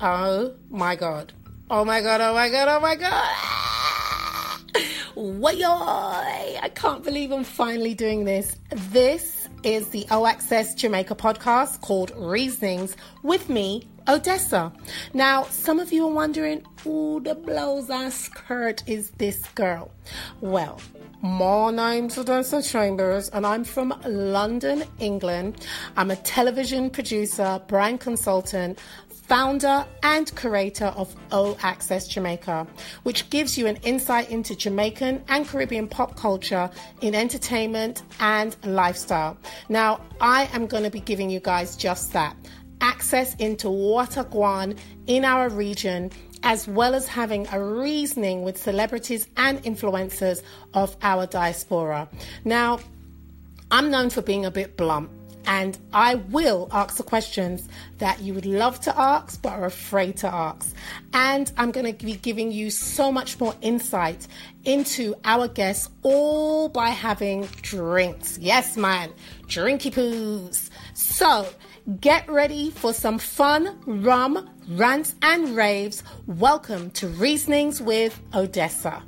Oh my god. Oh my god, oh my god, oh my god. Ah! What I can't believe I'm finally doing this. This is the O Access Jamaica podcast called Reasonings with me, Odessa. Now, some of you are wondering, who the blouse and skirt is this girl? Well, my name's Odessa Chambers, and I'm from London, England. I'm a television producer, brand consultant, founder and curator of O Access Jamaica, which gives you an insight into Jamaican and Caribbean pop culture in entertainment and lifestyle. Now, I am going to be giving you guys just that access into are in our region as well as having a reasoning with celebrities and influencers of our diaspora. Now, I'm known for being a bit blunt and I will ask the questions that you would love to ask but are afraid to ask. And I'm going to be giving you so much more insight into our guests, all by having drinks. Yes, man, drinky poos. So get ready for some fun, rum, rants, and raves. Welcome to Reasonings with Odessa.